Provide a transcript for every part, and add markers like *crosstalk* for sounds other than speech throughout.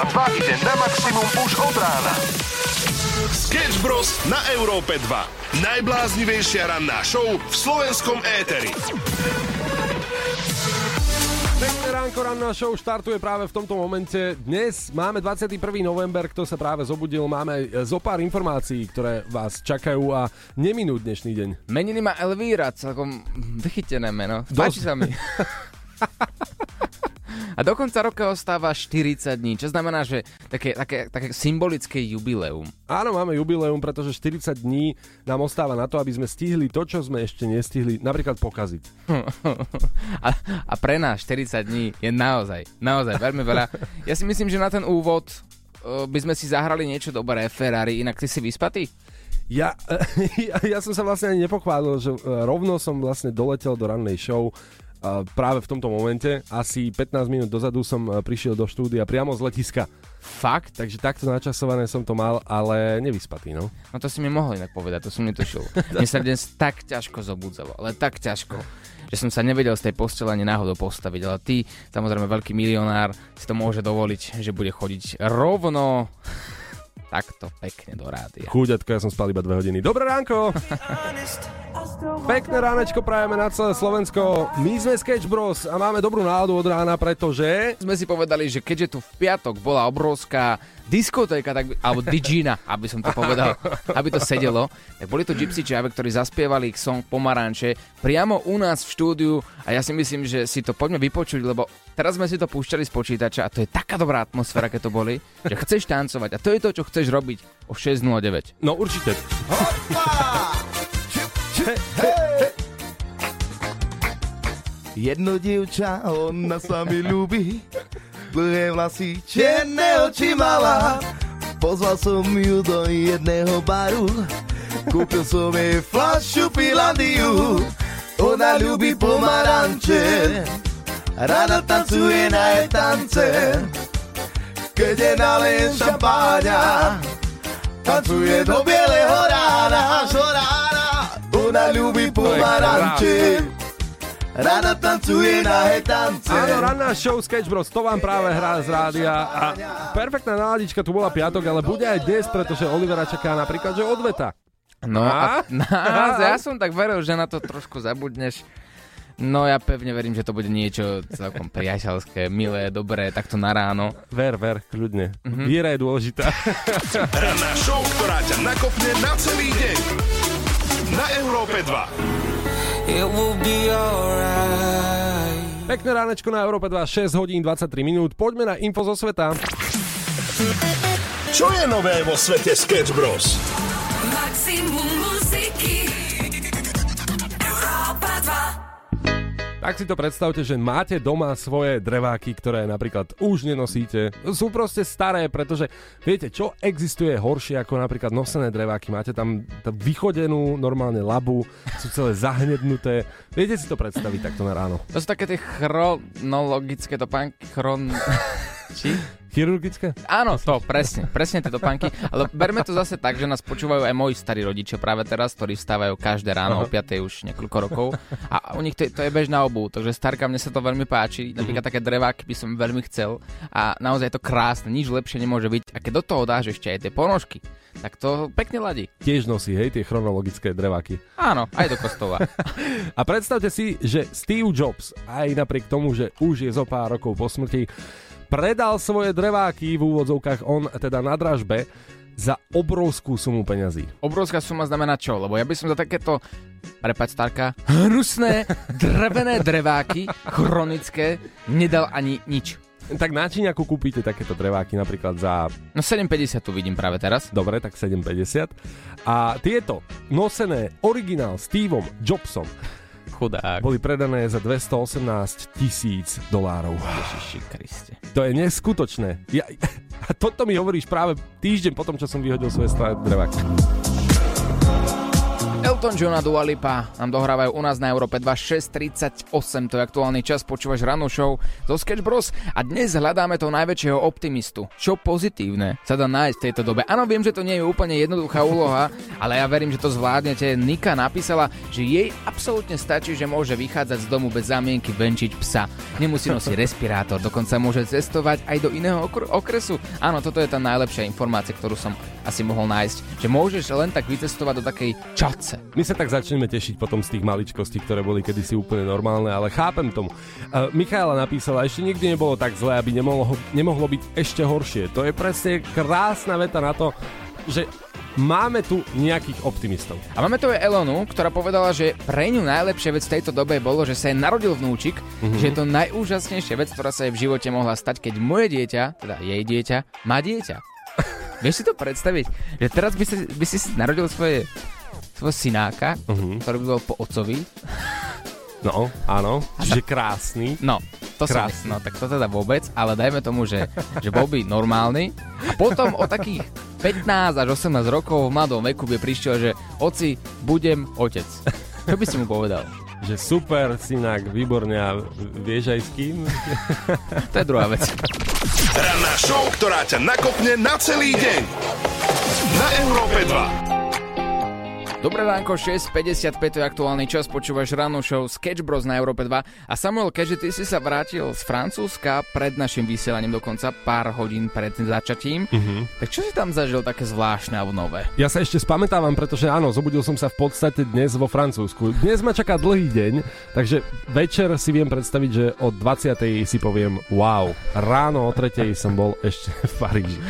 Európa 2 ide na maximum už od rána. Sketch Bros. na Európe 2. Najbláznivejšia ranná show v slovenskom éteri. Pekné ránko, ranná show štartuje práve v tomto momente. Dnes máme 21. november, kto sa práve zobudil, máme zo pár informácií, ktoré vás čakajú a neminú dnešný deň. Meniny má Elvíra, celkom vychytené meno. Páči sa mi. *laughs* A do konca roka ostáva 40 dní, čo znamená, že také, také, také symbolické jubileum. Áno, máme jubileum, pretože 40 dní nám ostáva na to, aby sme stihli to, čo sme ešte nestihli, napríklad pokaziť. *laughs* a, a pre nás 40 dní je naozaj, naozaj veľmi veľa. Ja si myslím, že na ten úvod uh, by sme si zahrali niečo dobré, Ferrari, inak ty si vyspatý? Ja, *laughs* ja, ja som sa vlastne ani nepochválil, že e, rovno som vlastne doletel do rannej show práve v tomto momente. Asi 15 minút dozadu som e, prišiel do štúdia priamo z letiska. Fakt? Takže takto načasované som to mal, ale nevyspatý, no. No to si mi mohol inak povedať, to som netušil. *laughs* Mne sa dnes tak ťažko zobudzalo, ale tak ťažko, že som sa nevedel z tej postele ani náhodou postaviť, ale ty, samozrejme veľký milionár, si to môže dovoliť, že bude chodiť rovno takto pekne do rádia. Chúďatko, ja som spal iba dve hodiny. Dobré ránko! Pekné ránečko prajeme na celé Slovensko. My sme Sketch Bros a máme dobrú náladu od rána, pretože... Sme si povedali, že keďže tu v piatok bola obrovská diskotéka, tak by, alebo Digina, aby som to povedal, aby to sedelo, tak boli to Gypsy Jive, ktorí zaspievali ich song Pomaranče priamo u nás v štúdiu a ja si myslím, že si to poďme vypočuť, lebo teraz sme si to púšťali z počítača a to je taká dobrá atmosféra, keď to boli, že chceš tancovať a to je to, čo chceš robiť o 6.09. No určite. Jedno dievča, ona sa mi ľúbi, dlhé vlasy, čierne oči mala. Pozval som ju do jedného baru, kúpil som jej flašu Pilandiu. Ona ľúbi pomaranče, rada tancuje na jej tance. Keď je nalejen šampáňa, tancuje do bieleho rána, až rána. Ona ľúbi pomaranče, Rada tancuje na hetance. Áno, ranná show Sketch Bros, to vám práve hrá z rádia a perfektná náladička, tu bola piatok, ale bude aj dnes, pretože Olivera čaká napríklad, že odveta. No a, a *laughs* ja som tak veril, že na to trošku zabudneš. No ja pevne verím, že to bude niečo celkom priateľské, milé, dobré, takto na ráno. Ver, ver, kľudne. Mm-hmm. Viera je dôležitá. *laughs* Ranná show, ktorá ťa nakopne na celý deň. Na Európe 2. It will be alright. Pekné ránečko na Európe 2, 6 hodín 23 minút. Poďme na info zo sveta. Čo je nové vo svete Sketch Bros? Maximum Tak si to predstavte, že máte doma svoje dreváky, ktoré napríklad už nenosíte. Sú proste staré, pretože viete, čo existuje horšie ako napríklad nosené dreváky. Máte tam vychodenú normálne labu, sú celé zahnednuté. Viete si to predstaviť takto na ráno? To sú také tie chronologické topánky, chron... *laughs* Či? Chirurgické? Áno, to, presne, presne tie topánky. Ale berme to zase tak, že nás počúvajú aj moji starí rodičia práve teraz, ktorí stávajú každé ráno uh-huh. o 5. už niekoľko rokov. A u nich to, to je bežná obu, takže starka, mne sa to veľmi páči. Napríklad uh-huh. také dreváky by som veľmi chcel. A naozaj je to krásne, nič lepšie nemôže byť. A keď do toho dáš ešte aj tie ponožky, tak to pekne ladí. Tiež nosí, hej, tie chronologické dreváky. Áno, aj do kostova. *laughs* a predstavte si, že Steve Jobs, aj napriek tomu, že už je zo pár rokov po smrti, predal svoje dreváky v úvodzovkách on teda na dražbe za obrovskú sumu peňazí. Obrovská suma znamená čo? Lebo ja by som za takéto, prepať starka, hnusné *laughs* drevené dreváky, chronické, nedal ani nič. Tak na Číňaku kúpite takéto dreváky napríklad za... No 7,50 tu vidím práve teraz. Dobre, tak 7,50. A tieto nosené originál Steveom Jobsom Chudák. Boli predané za 218 tisíc dolárov. Ježiši Kriste. To je neskutočné. Ja, *laughs* a toto mi hovoríš práve týždeň potom, čo som vyhodil svoje staré dreváky. Elton John a Dua Lipa nám dohrávajú u nás na Európe 2638, to je aktuálny čas, počúvaš ranú show zo Sketch Bros a dnes hľadáme toho najväčšieho optimistu. Čo pozitívne sa dá nájsť v tejto dobe. Áno, viem, že to nie je úplne jednoduchá úloha, *laughs* ale ja verím, že to zvládnete. Nika napísala, že jej absolútne stačí, že môže vychádzať z domu bez zámienky venčiť psa. Nemusí nosiť *laughs* respirátor, dokonca môže cestovať aj do iného okr- okresu. Áno, toto je tá najlepšia informácia, ktorú som asi mohol nájsť, že môžeš len tak vycestovať do takej čace. My sa tak začneme tešiť potom z tých maličkostí, ktoré boli kedysi úplne normálne, ale chápem tomu. Uh, Michaela napísala, ešte nikdy nebolo tak zle, aby nemohlo, nemohlo byť ešte horšie. To je presne krásna veta na to, že máme tu nejakých optimistov. A máme tu aj Elonu, ktorá povedala, že pre ňu najlepšia vec v tejto dobe bolo, že sa jej narodil vnúčik, mm-hmm. že je to najúžasnejšia vec, ktorá sa jej v živote mohla stať, keď moje dieťa, teda jej dieťa, má dieťa. *laughs* Vieš si to predstaviť? Že teraz by si, by si narodil svoje, svojho synáka, uh-huh. ktorý by bol po otcovi. No, áno, čiže krásny. No, to krásny. som, no tak to teda vôbec, ale dajme tomu, že, že bol by normálny. A potom o takých 15 až 18 rokov v mladom veku by prišiel, že oci, budem otec. Čo by si mu povedal? Že super, synák, výborne a vieš aj s kým? to je druhá vec. Ranná show, ktorá ťa nakopne na celý deň. Na Európe 2. Dobré ránko, 6.55 je aktuálny čas, počúvaš ráno show Sketch Bros na Európe 2 a Samuel, keďže ty si sa vrátil z Francúzska pred našim vysielaním dokonca pár hodín pred začatím, uh-huh. tak čo si tam zažil také zvláštne alebo nové? Ja sa ešte spamätávam, pretože áno, zobudil som sa v podstate dnes vo Francúzsku. Dnes ma čaká dlhý deň, takže večer si viem predstaviť, že od 20. si poviem wow, ráno o 3. som bol ešte v Paríži.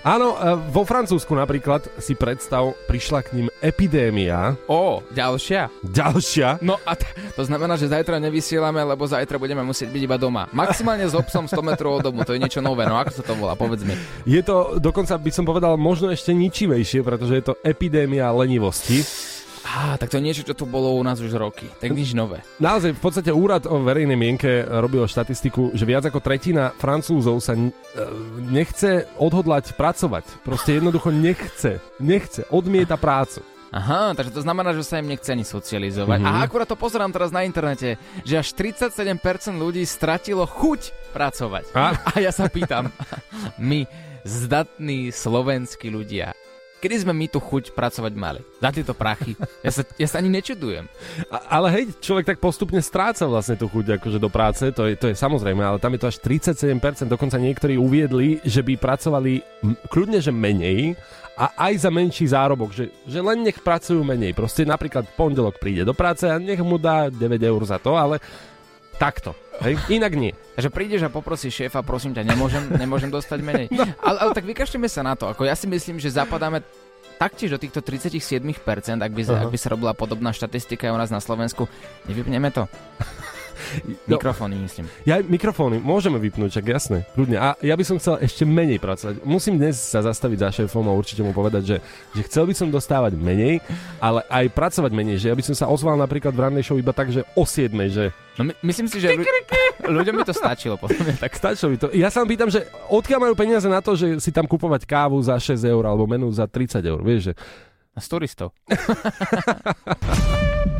Áno, e, vo Francúzsku napríklad si predstav, prišla k ním epidémia. Ó, ďalšia? Ďalšia? No a t- to znamená, že zajtra nevysielame, lebo zajtra budeme musieť byť iba doma. Maximálne s obsom 100 metrov od domu, to je niečo nové, no ako sa to volá, povedz mi. Je to dokonca, by som povedal, možno ešte ničivejšie, pretože je to epidémia lenivosti. Á, tak to je niečo, čo tu bolo u nás už roky. Tak nič nové. Naozaj, v podstate úrad o verejnej mienke robil štatistiku, že viac ako tretina Francúzov sa nechce odhodlať pracovať. Proste jednoducho nechce. Nechce. Odmieta prácu. Aha, takže to znamená, že sa im nechce ani socializovať. Mm-hmm. A akurát to pozerám teraz na internete, že až 37% ľudí stratilo chuť pracovať. A, a ja sa pýtam, *laughs* my zdatní slovenskí ľudia, Kedy sme my tu chuť pracovať mali? Za tieto prachy. Ja sa, ja sa ani nečudujem. A, ale hej, človek tak postupne stráca vlastne tú chuť akože do práce, to je, to je samozrejme, ale tam je to až 37%, dokonca niektorí uviedli, že by pracovali kľudne, že menej a aj za menší zárobok, že, že len nech pracujú menej. Proste napríklad pondelok príde do práce a nech mu dá 9 eur za to, ale takto. Hej? Inak nie. Takže prídeš a poprosíš šéfa, prosím ťa, nemôžem, nemôžem dostať menej. *laughs* No. Ale, ale tak vykašľame sa na to. Ako ja si myslím, že zapadáme taktiež do týchto 37%, ak by, uh-huh. ak by sa robila podobná štatistika aj u nás na Slovensku. Nevypneme to? No, mikrofóny, myslím. Ja mikrofóny môžeme vypnúť, čak jasné, ľudne. A ja by som chcel ešte menej pracovať. Musím dnes sa zastaviť za šéfom a určite mu povedať, že, že chcel by som dostávať menej, ale aj pracovať menej. Že ja by som sa ozval napríklad v rannej show iba tak, že o 7, že No my, myslím si, že ľu- ľuďom by to stačilo. Potom, tak stačilo by to. Ja sa pýtam, že odkiaľ majú peniaze na to, že si tam kupovať kávu za 6 eur alebo menu za 30 eur, vieš, že... Z turistov. *laughs*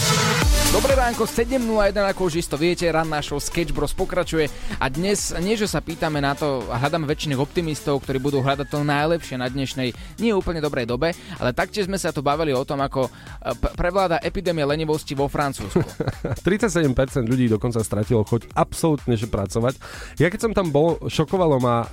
Dobré ránko, 7.01, ako už isto viete, ranná show Sketch Bros pokračuje a dnes nie, že sa pýtame na to, hľadáme väčšiných optimistov, ktorí budú hľadať to najlepšie na dnešnej nie úplne dobrej dobe, ale taktiež sme sa tu bavili o tom, ako e, prevláda epidémia lenivosti vo Francúzsku. *laughs* 37% ľudí dokonca stratilo choť absolútne že pracovať. Ja keď som tam bol, šokovalo ma,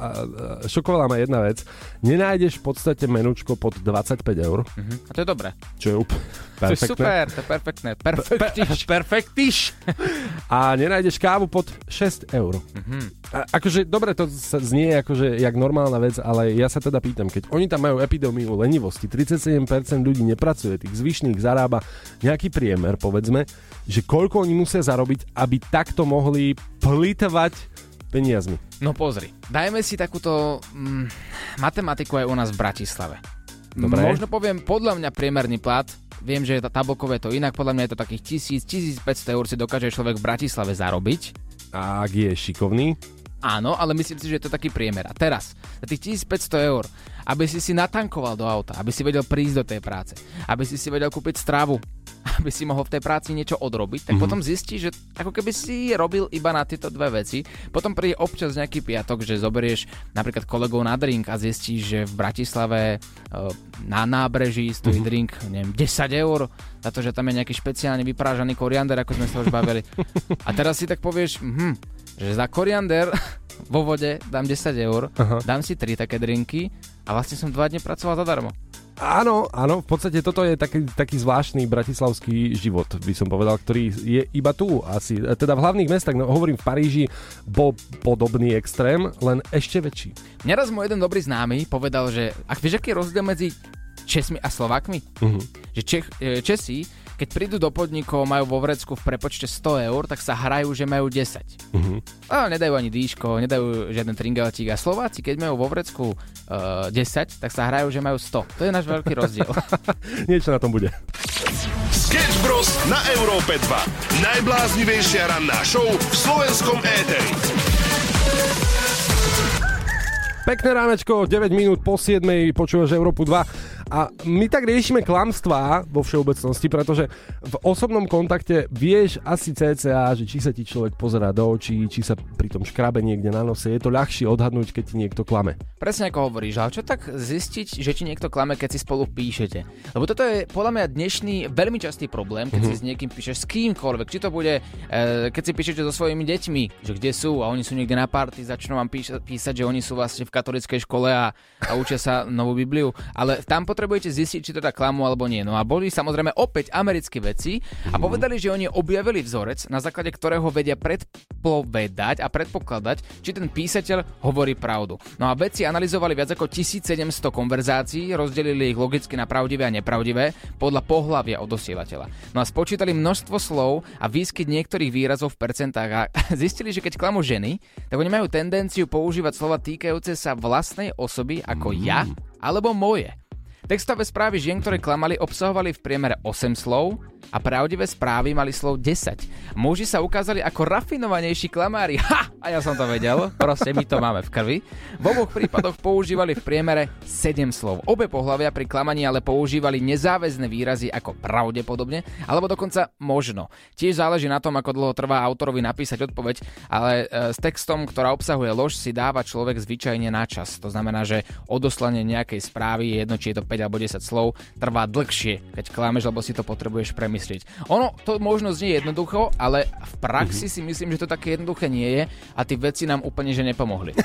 šokovala ma jedna vec. Nenájdeš v podstate menučko pod 25 eur. Uh-huh. A to je dobré. Čo je úplne perfektné. To je super, to je perfektné. Perfektné. Perfektiš. *laughs* A nenájdeš kávu pod 6 eur. Mm-hmm. A, akože, dobre, to sa znie akože jak normálna vec, ale ja sa teda pýtam, keď oni tam majú epidémiu lenivosti, 37% ľudí nepracuje, tých zvyšných zarába nejaký priemer, povedzme, že koľko oni musia zarobiť, aby takto mohli plýtvať peniazmi. No pozri, dajme si takúto mm, matematiku aj u nás v Bratislave. Dobre. Možno poviem, podľa mňa priemerný plat viem, že tabokové je to inak, podľa mňa je to takých 1000, 1500 eur si dokáže človek v Bratislave zarobiť. A ak je šikovný, Áno, ale myslím si, že je to taký priemer. A teraz, za tých 1500 eur, aby si si natankoval do auta, aby si vedel prísť do tej práce, aby si si vedel kúpiť stravu, aby si mohol v tej práci niečo odrobiť, tak mm-hmm. potom zistí, že ako keby si robil iba na tieto dve veci. Potom príde občas nejaký piatok, že zoberieš napríklad kolegov na drink a zistíš, že v Bratislave e, na nábreží stojí mm-hmm. drink, neviem, 10 eur, za to, že tam je nejaký špeciálne vyprážaný koriander, ako sme sa už bavili. A teraz si tak povieš, hm, že za koriander *laughs* vo vode dám 10 eur, Aha. dám si 3 také drinky a vlastne som 2 dní pracoval zadarmo. Áno, áno, v podstate toto je taký, taký zvláštny bratislavský život, by som povedal, ktorý je iba tu asi. Teda v hlavných mestách, no hovorím v Paríži, bol podobný extrém, len ešte väčší. Mňa raz môj jeden dobrý známy povedal, že ak vieš, aký je rozdiel medzi Česmi a Slovakmi? Uh-huh. Že Čech, e, Česi, keď prídu do podnikov, majú vo vrecku v prepočte 100 eur, tak sa hrajú, že majú 10. Uh-huh. A nedajú ani dýško, nedajú žiaden tringeltík. A Slováci, keď majú vo vrecku uh, 10, tak sa hrajú, že majú 100. To je náš veľký rozdiel. *laughs* Niečo na tom bude. Sketch Bros. na Európe 2. Najbláznivejšia ranná show v slovenskom éteri. Pekné ránečko, 9 minút po 7 počúvaš Európu 2 a my tak riešime klamstvá vo všeobecnosti, pretože v osobnom kontakte vieš asi cca, že či sa ti človek pozerá do očí, či sa pri tom škrabe niekde na nose, je to ľahšie odhadnúť, keď ti niekto klame. Presne ako hovoríš, ale čo tak zistiť, že ti niekto klame, keď si spolu píšete? Lebo toto je podľa mňa dnešný veľmi častý problém, keď mm-hmm. si s niekým píšeš s kýmkoľvek. Či to bude, e, keď si píšete so svojimi deťmi, že kde sú a oni sú niekde na party, začnú vám písať, že oni sú vlastne v katolickej škole a, a učia sa novú Bibliu. Ale tam potrebujete zistiť, či teda klamú alebo nie. No a boli samozrejme opäť americké veci a Mhm. povedali, že oni objavili vzorec, na základe ktorého vedia predpovedať a predpokladať, či ten písateľ hovorí pravdu. No a vedci analyzovali viac ako 1700 konverzácií, rozdelili ich logicky na pravdivé a nepravdivé podľa pohlavia od dosielateľa. No a spočítali množstvo slov a výskyt niektorých výrazov v percentách a *laughs* zistili, že keď klamú ženy, tak oni majú tendenciu používať slova týkajúce sa vlastnej osoby ako ja alebo moje. Textové správy žien, ktoré klamali, obsahovali v priemere 8 slov a pravdivé správy mali slov 10. Muži sa ukázali ako rafinovanejší klamári. Ha! A ja som to vedel, proste my to máme v krvi. V oboch prípadoch používali v priemere 7 slov. Obe pohľavia pri klamaní ale používali nezáväzné výrazy ako pravdepodobne, alebo dokonca možno. Tiež záleží na tom, ako dlho trvá autorovi napísať odpoveď, ale e, s textom, ktorá obsahuje lož, si dáva človek zvyčajne na čas. To znamená, že odoslanie nejakej správy, je jedno či je to 5 alebo 10 slov, trvá dlhšie, keď klameš, lebo si to potrebuješ premyslieť. Ono to možno znie jednoducho, ale v praxi si myslím, že to také jednoduché nie je a tí veci nám úplne že nepomohli. *laughs*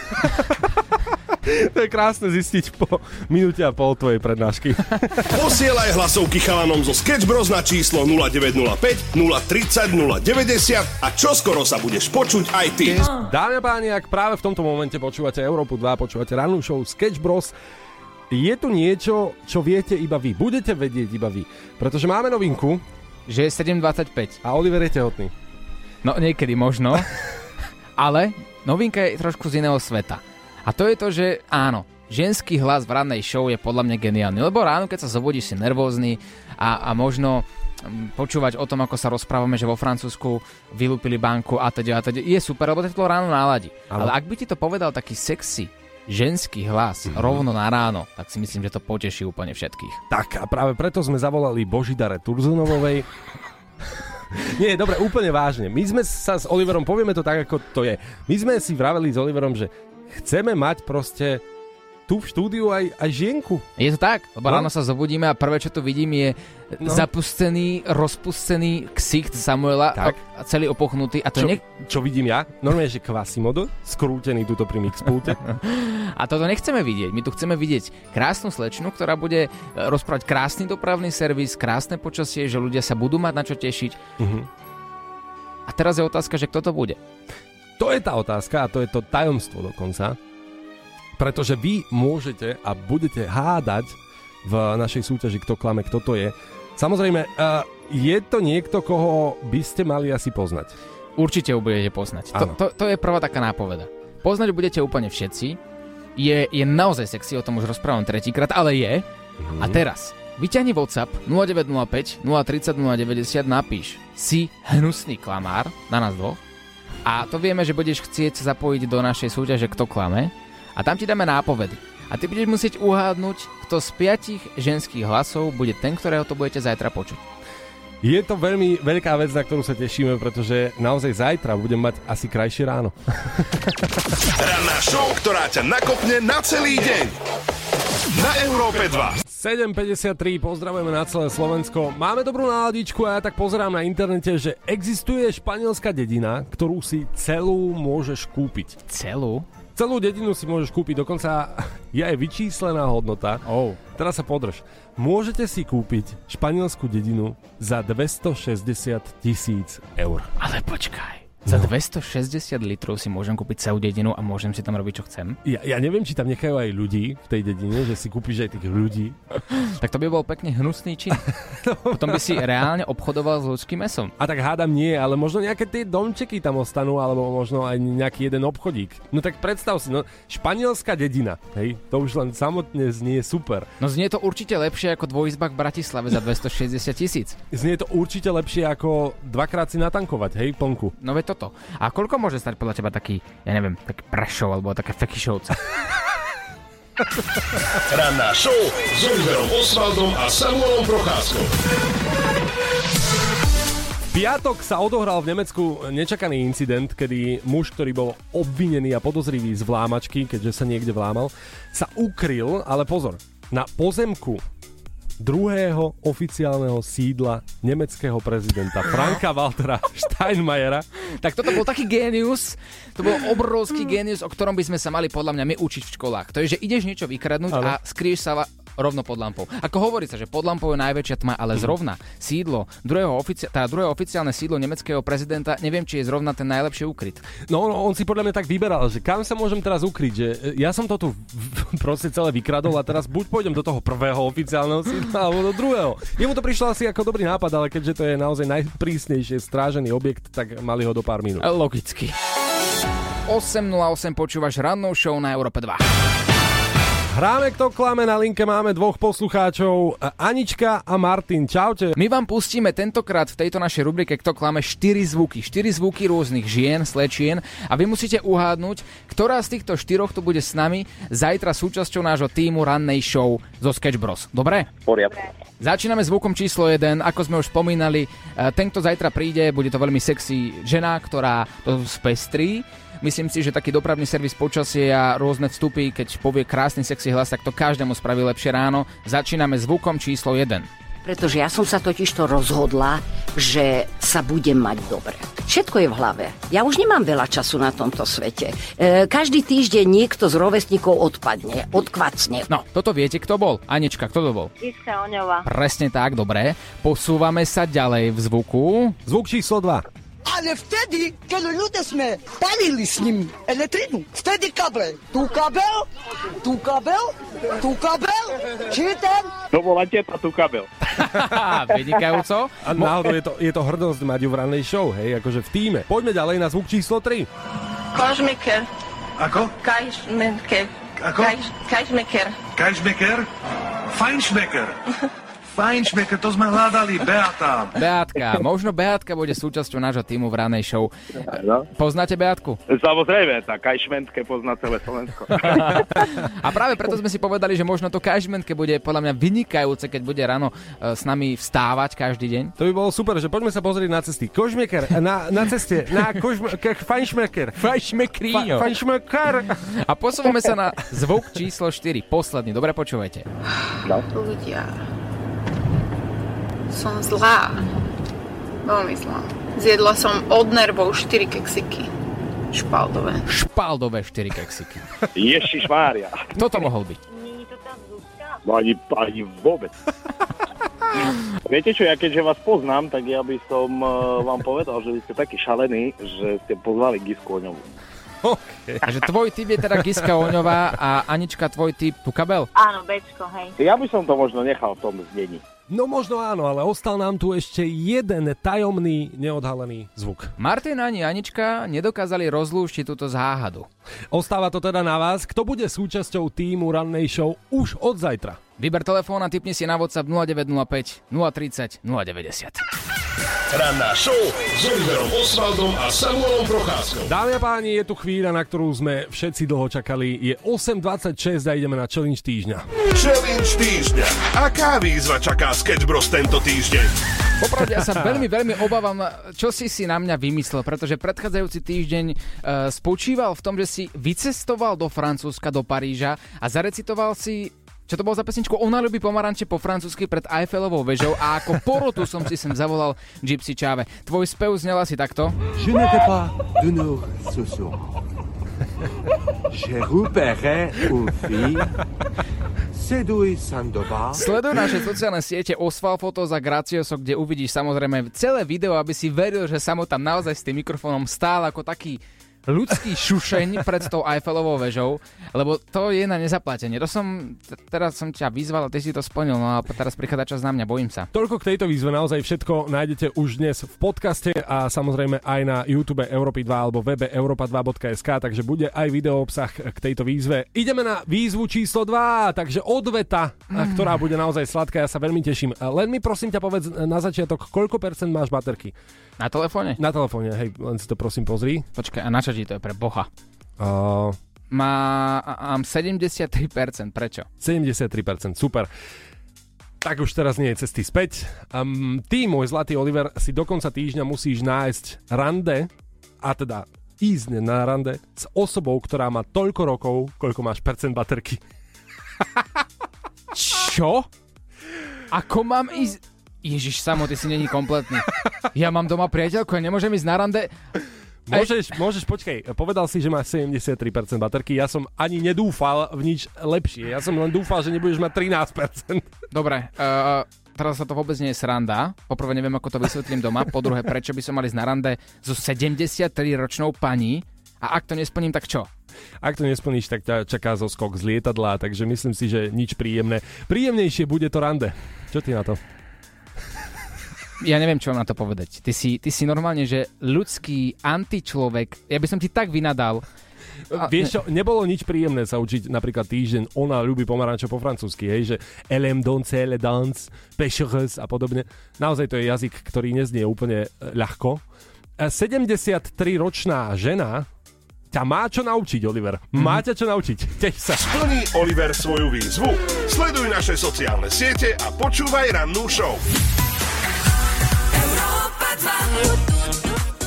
To je krásne zistiť po minúte a pol tvojej prednášky. *laughs* Posielaj hlasovky chalanom zo Sketch Bros na číslo 0905 030 090 a čoskoro sa budeš počuť aj ty. Dámy a páni, ak práve v tomto momente počúvate Európu 2, počúvate rannú show Sketch Bros, je tu niečo, čo viete iba vy. Budete vedieť iba vy. Pretože máme novinku že je 7.25. a Oliver je tehotný. No niekedy možno, *laughs* ale novinka je trošku z iného sveta. A to je to, že áno, ženský hlas v rannej show je podľa mňa geniálny, lebo ráno, keď sa zobudíš, si nervózny a, a možno mm, počúvať o tom, ako sa rozprávame, že vo Francúzsku vylúpili banku a teda a teda, je super, lebo to ráno náladí. Áno. Ale ak by ti to povedal taký sexy, ženský hlas Mhm. rovno na ráno, tak si myslím, že to poteší úplne všetkých. Tak a práve preto sme zavolali Božidare Turzunovovej. *laughs* Nie, dobre, úplne vážne. My sme sa s Oliverom, povieme to tak, ako to je. My sme si vraveli s Oliverom, že chceme mať proste tu v štúdiu aj, aj žienku. Je to tak, lebo No. ráno sa zobudíme a prvé, čo tu vidím, je No. zapustený, rozpustený ksicht Samuela Tak. a celý opuchnutý a to Čo, ne- čo vidím ja? Normálne, že Quasimodo, skrútený tuto pri mixpulte. *laughs* A toto nechceme vidieť. My tu chceme vidieť krásnu slečnu, ktorá bude e, rozprávať krásny dopravný servis, krásne počasie, že ľudia sa budú mať na čo tešiť. Mhm. A teraz je otázka, že kto to bude. To je tá otázka a to je to tajomstvo dokonca. Pretože vy môžete a budete hádať v našej súťaži, kto klame, kto to je. Samozrejme, uh, je to niekto, koho by ste mali asi poznať. Určite ju budete poznať. To, to, to je prvá taká nápoveda. Poznať budete úplne všetci. Je, je naozaj sexy, o tom už rozprávam tretíkrát, ale je. Mhm. A teraz, vyťahni WhatsApp 0905 030 090, napíš si hnusný klamár na nás dvoch a to vieme, že budeš chcieť zapojiť do našej súťaže Kto klame a tam ti dáme nápovedy. A ty budeš musieť uhádnuť, kto z piatich ženských hlasov bude ten, ktorého to budete zajtra počuť. Je to veľmi veľká vec, na ktorú sa tešíme, pretože naozaj zajtra budem mať asi krajšie ráno. *laughs* Ranná show, ktorá ťa nakopne na celý deň. Na Európe 2. 7.53, pozdravujeme na celé Slovensko. Máme dobrú náladičku a ja tak pozerám na internete, že existuje španielská dedina, ktorú si celú môžeš kúpiť. Celú? Celú dedinu si môžeš kúpiť, dokonca *laughs* je aj vyčíslená hodnota. Oh. Teraz sa podrž. Môžete si kúpiť španielskú dedinu za 260 tisíc eur. Ale počkaj. Za 260 litrov si môžem kúpiť celú dedinu a môžem si tam robiť, čo chcem? Ja, ja neviem, či tam nechajú aj ľudí v tej dedine, že si kúpiš aj tých ľudí. *laughs* Tak to by bol pekne hnusný čin. *laughs* Potom by si reálne obchodoval s ľudským mesom. A tak hádam nie, ale možno nejaké tie domčeky tam ostanú, alebo možno aj nejaký jeden obchodík. No tak predstav si, no, španielská dedina, hej, to už len samotne znie super. No znie to určite lepšie ako dvojizba v Bratislave za 260 tisíc. Znie to určite lepšie ako dvakrát si natankovať, hej, plnku. No veď toto. A koľko môže stať podľa teba taký, ja neviem, taký Prešov alebo také Fekišovce? *laughs* Ranná show s Oliverom Osvaldom a Samuelom Procházkou. V piatok sa odohral v Nemecku nečakaný incident, kedy muž, ktorý bol obvinený a podozrivý z vlámačky, keďže sa niekde vlámal, sa ukryl, ale pozor, na pozemku druhého oficiálneho sídla nemeckého prezidenta Franka Waltera Steinmeiera. tak toto bol taký génius, to bol obrovský génius, o ktorom by sme sa mali podľa mňa my učiť v školách. To je, že ideš niečo vykradnúť Áno. a skryješ sa rovno pod lampou. Ako hovorí sa, že pod lampou je najväčšia tma, ale zrovna sídlo, druhého, ofici- tá druhé oficiálne sídlo nemeckého prezidenta, neviem, či je zrovna ten najlepšie ukryt. No, no, on si podľa mňa tak vyberal, že kam sa môžem teraz ukryť, že e, ja som to tu proste celé vykradol a teraz buď pôjdem do toho prvého oficiálneho sídla, alebo do druhého. Jemu to prišlo asi ako dobrý nápad, ale keďže to je naozaj najprísnejšie strážený objekt, tak mali ho do pár minút. Logicky. 8.08 počúvaš rannou show na Európe 2. Hráme kto klame, na linke máme dvoch poslucháčov, Anička a Martin. Čaute. My vám pustíme tentokrát v tejto našej rubrike Kto klame 4 zvuky. 4 zvuky rôznych žien, slečien a vy musíte uhádnuť, ktorá z týchto štyroch tu bude s nami zajtra súčasťou nášho týmu rannej show zo Sketch Bros. Dobre? poriadku. Začíname zvukom číslo 1. Ako sme už spomínali, e, ten, kto zajtra príde, bude to veľmi sexy žena, ktorá to spestrí. Myslím si, že taký dopravný servis počasie a rôzne vstupy, keď povie krásny sexy hlas, tak to každému spraví lepšie ráno. Začíname zvukom číslo 1. Pretože ja som sa totiž to rozhodla, že sa budem mať dobre. Všetko je v hlave. Ja už nemám veľa času na tomto svete. E, každý týždeň niekto z rovesníkov odpadne, odkvacne. No, toto viete, kto bol? Anička, kto to bol? Iska Oňová. Presne tak, dobre. Posúvame sa ďalej v zvuku. Zvuk číslo 2. Ale vtedy, keď ľudia sme palili s ním elektrinu, vtedy kabel. Tu kabel, tu kabel, tu kabel, či ten? To bola teta, tu kabel. *laughs* Vynikajúco. A náhodou je to, je to hrdosť mať ju v rannej show, hej, akože v týme. Poďme ďalej na zvuk číslo 3. Kožmiker. Ako? Kajšmiker. Ako? Kajš, kajšmiker. Kajšbeker? *laughs* Fajnšbeker, to sme hľadali, Beata. Beatka, možno Beatka bude súčasťou nášho týmu v ranej show. No. Poznáte Beatku? Samozrejme, tak aj šmentke pozná celé Slovensko. *laughs* A práve preto sme si povedali, že možno to kažmentke bude podľa mňa vynikajúce, keď bude ráno e, s nami vstávať každý deň. To by bolo super, že poďme sa pozrieť na cesty. Kožmeker, na, na ceste, na kožmeker, fajnšmeker. Fajšmekríňo. Fajnšmeker. A posúvame sa na zvuk číslo 4, posledný. Dobre počúvajte. Ľudia. Som zlá. Veľmi zlá. Zjedla som od nervov 4 keksiky. Špaldové. Špaldové 4 keksiky. Ježiš Mária. Kto to mohol byť? No ani, ani vôbec. Viete čo, ja keďže vás poznám, tak ja by som uh, vám povedal, že vy ste takí šalení, že ste pozvali Gisku Oňovú. *laughs* Takže tvoj typ je teda Giska Oňová a Anička, tvoj typ Tukabel? Áno, Bčko, hej. Ja by som to možno nechal v tom znení. No možno áno, ale ostal nám tu ešte jeden tajomný, neodhalený zvuk. Martin ani Anička nedokázali rozlúštiť túto záhadu. Ostáva to teda na vás, kto bude súčasťou týmu rannej show už od zajtra. Vyber telefón a typni si na WhatsApp 0905 030 090. Ranná show s Oliverom Osvaldom a Samuelom Procházkou. Dámy a páni, je tu chvíľa, na ktorú sme všetci dlho čakali. Je 8.26 a ideme na challenge týždňa. Challenge týždňa. Aká výzva čaká Sketch Bros tento týždeň? Popravde, ja sa *laughs* veľmi, veľmi obávam, čo si si na mňa vymyslel, pretože predchádzajúci týždeň uh, spočíval v tom, že si vycestoval do Francúzska, do Paríža a zarecitoval si čo to bolo za pesničku? Ona ľubí pomaranče po francúzsky pred Eiffelovou vežou a ako porotu som si sem zavolal Gypsy Čáve. Tvoj spev znel asi takto? Je n'étais pas de nos. Je repérais une fille, Seduj Sandoval. Sleduj naše sociálne siete Osval Fotos a Gracioso, kde uvidíš samozrejme celé video, aby si veril, že Samo tam naozaj s tým mikrofónom stál ako taký ľudský šušeň pred tou Eiffelovou vežou, lebo to je na nezaplatenie. To som, t- teraz som ťa vyzval a ty si to splnil, no a teraz prichádza čas na mňa, bojím sa. Toľko k tejto výzve, naozaj všetko nájdete už dnes v podcaste a samozrejme aj na YouTube Európy 2 alebo webe europa2.sk, takže bude aj video obsah k tejto výzve. Ideme na výzvu číslo 2, takže odveta, mm. ktorá bude naozaj sladká, ja sa veľmi teším. Len mi prosím ťa povedz na začiatok, koľko percent máš baterky? Na telefóne? Na telefóne, hej, len si to prosím pozri. Počkaj, a na čo ti to je pre Boha? Uh, Má, mám 73%, prečo? 73%, super. Tak už teraz nie je cesty späť. Um, ty, môj zlatý Oliver, si do konca týždňa musíš nájsť rande, a teda ísť na rande s osobou, ktorá má toľko rokov, koľko máš percent baterky. Čo? Ako mám ísť... Ježiš, samo, ty si není kompletný. Ja mám doma priateľku a nemôžem ísť na rande... Môžeš, môžeš, počkej, povedal si, že máš 73% baterky, ja som ani nedúfal v nič lepšie, ja som len dúfal, že nebudeš mať 13%. Dobre, uh, teraz sa to vôbec nie je sranda. Poprvé neviem, ako to vysvetlím doma, po druhé, prečo by som mali ísť na rande so 73-ročnou pani a ak to nesplním, tak čo? Ak to nesplníš, tak ťa čaká zo skok z lietadla, takže myslím si, že nič príjemné. Príjemnejšie bude to rande. Čo ty na to? Ja neviem, čo mám na to povedať. Ty si, ty si normálne, že ľudský antičlovek, ja by som ti tak vynadal. A, Vieš čo, nebolo nič príjemné sa učiť napríklad týždeň, ona ľubí pomarančo po francúzsky, hej, že elem donce, le dance, pêchereuse a podobne. Naozaj to je jazyk, ktorý neznie úplne e, ľahko. 73-ročná žena ťa má čo naučiť, Oliver. Má ťa čo naučiť. Teš sa. Splní Oliver svoju výzvu. Sleduj naše sociálne siete a počúvaj rannú show.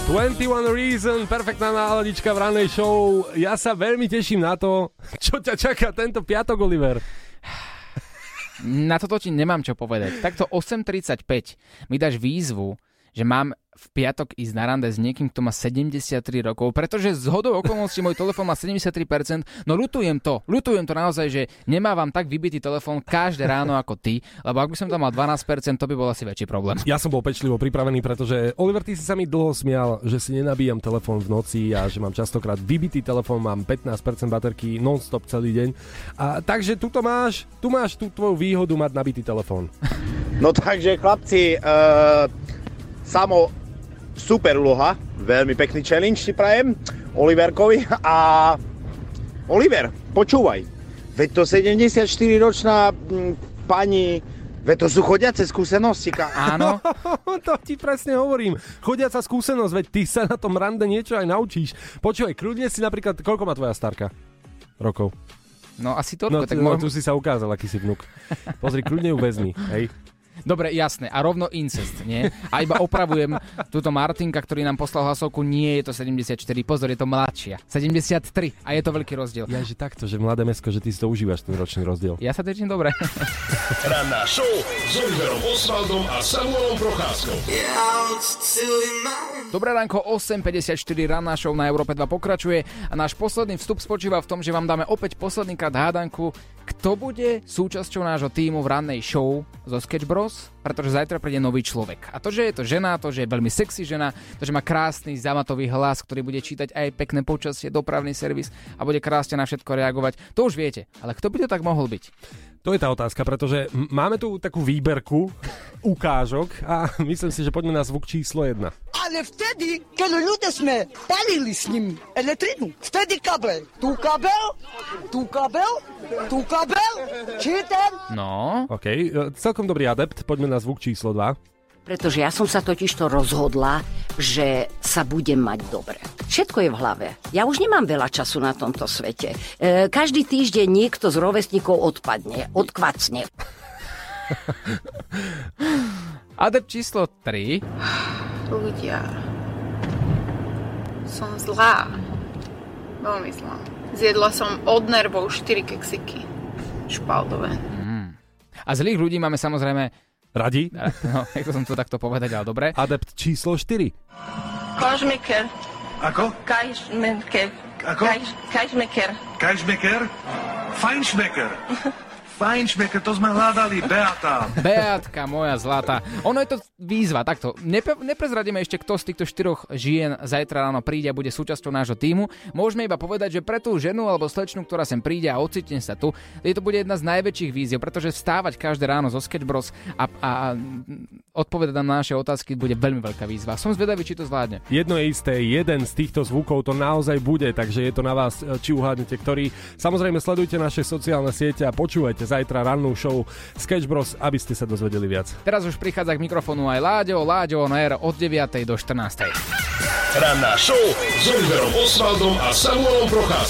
21 Reason, perfektná náladička v ranej show. Ja sa veľmi teším na to, *laughs* čo ťa čaká tento piatok, Oliver. Na toto ti nemám čo povedať. Takto 8.35 mi dáš výzvu, že mám v piatok ísť na rande s niekým, kto má 73 rokov, pretože z hodou okolností môj telefón má 73%, no lutujem to, lutujem to naozaj, že nemávam tak vybitý telefón každé ráno ako ty, lebo ak by som tam mal 12%, to by bol asi väčší problém. Ja som bol pečlivo pripravený, pretože Oliver, ty si sa mi dlho smial, že si nenabíjam telefón v noci a že mám častokrát vybitý telefón, mám 15% baterky non-stop celý deň. A takže tu máš, tu máš tú tvoju výhodu mať nabitý telefón. No takže chlapci, uh, samo super úloha, veľmi pekný challenge si prajem Oliverkovi a Oliver, počúvaj, veď to 74-ročná m, pani Veď to sú chodiace skúsenosti. Ka- Áno. *laughs* to ti presne hovorím. Chodiaca skúsenosť, veď ty sa na tom rande niečo aj naučíš. Počúvaj, kľudne si napríklad, koľko má tvoja starka? Rokov. No asi toľko. No, tak no, môj... tu si sa ukázal, aký si vnuk. Pozri, kľudne ju vezmi, hej. Dobre, jasné. A rovno incest, nie? A iba opravujem túto Martinka, ktorý nám poslal hlasovku, nie je to 74, pozor, je to mladšia. 73 a je to veľký rozdiel. Ja, že takto, že mladé mesko, že ty si to užívaš, ten ročný rozdiel. Ja sa teším dobre. Ranná show s Oliverom Osvaldom a Samuelom Procházkou. Dobré ránko, 8.54 ranná show na Európe 2 pokračuje a náš posledný vstup spočíva v tom, že vám dáme opäť posledný krát hádanku, kto bude súčasťou nášho týmu v rannej show zo Sketch Bros. pretože zajtra príde nový človek. A to, že je to žena, to, že je veľmi sexy žena, to, že má krásny zamatový hlas, ktorý bude čítať aj pekné počasie, dopravný servis a bude krásne na všetko reagovať, to už viete. Ale kto by to tak mohol byť? To je tá otázka, pretože máme tu takú výberku ukážok a *laughs* myslím si, že poďme na zvuk číslo 1. Ale vtedy, keď ľudia sme palili s ním elektrinu, vtedy kabel. Tu kabel, tu kabel, tu kabel, či ten? No. OK, e, celkom dobrý adept, poďme na zvuk číslo 2. Pretože ja som sa totižto rozhodla, že sa budem mať dobre. Všetko je v hlave. Ja už nemám veľa času na tomto svete. E, každý týždeň niekto z rovesníkov odpadne, odkvacne. Adept číslo 3. Ľudia. Som zlá. Veľmi zlá. Zjedla som od nervov 4 keksiky. Špaldové. A zlých ľudí máme samozrejme... Radi? *laughs* No, ako som to takto povedať, ale dobre. Adept číslo 4. Kožmiker. Ako? Kajšmeker. Ako? Kajš- Kajšmeker. Kajšmeker? *laughs* Fajnšmeker, to sme hľadali, Beata. Beatka, moja zlata. Ono je to výzva, takto. Nepe- neprezradíme ešte, kto z týchto štyroch žien zajtra ráno príde a bude súčasťou nášho týmu. Môžeme iba povedať, že pre tú ženu alebo slečnu, ktorá sem príde a ocitne sa tu, je to bude jedna z najväčších víziev, pretože vstávať každé ráno zo Sketch Bros a, a, a odpovedať na naše otázky bude veľmi veľká výzva. Som zvedavý, či to zvládne. Jedno je isté, jeden z týchto zvukov to naozaj bude, takže je to na vás, či uhádnete ktorý. Samozrejme sledujte naše sociálne siete a počúvajte zajtra rannú show Sketch Bros, aby ste sa dozvedeli viac. Teraz už prichádza k mikrofónu aj Láďo, Láďo on air od 9. do 14. Ranná show s Oliverom Osvaldom a Samuelom Procházkou.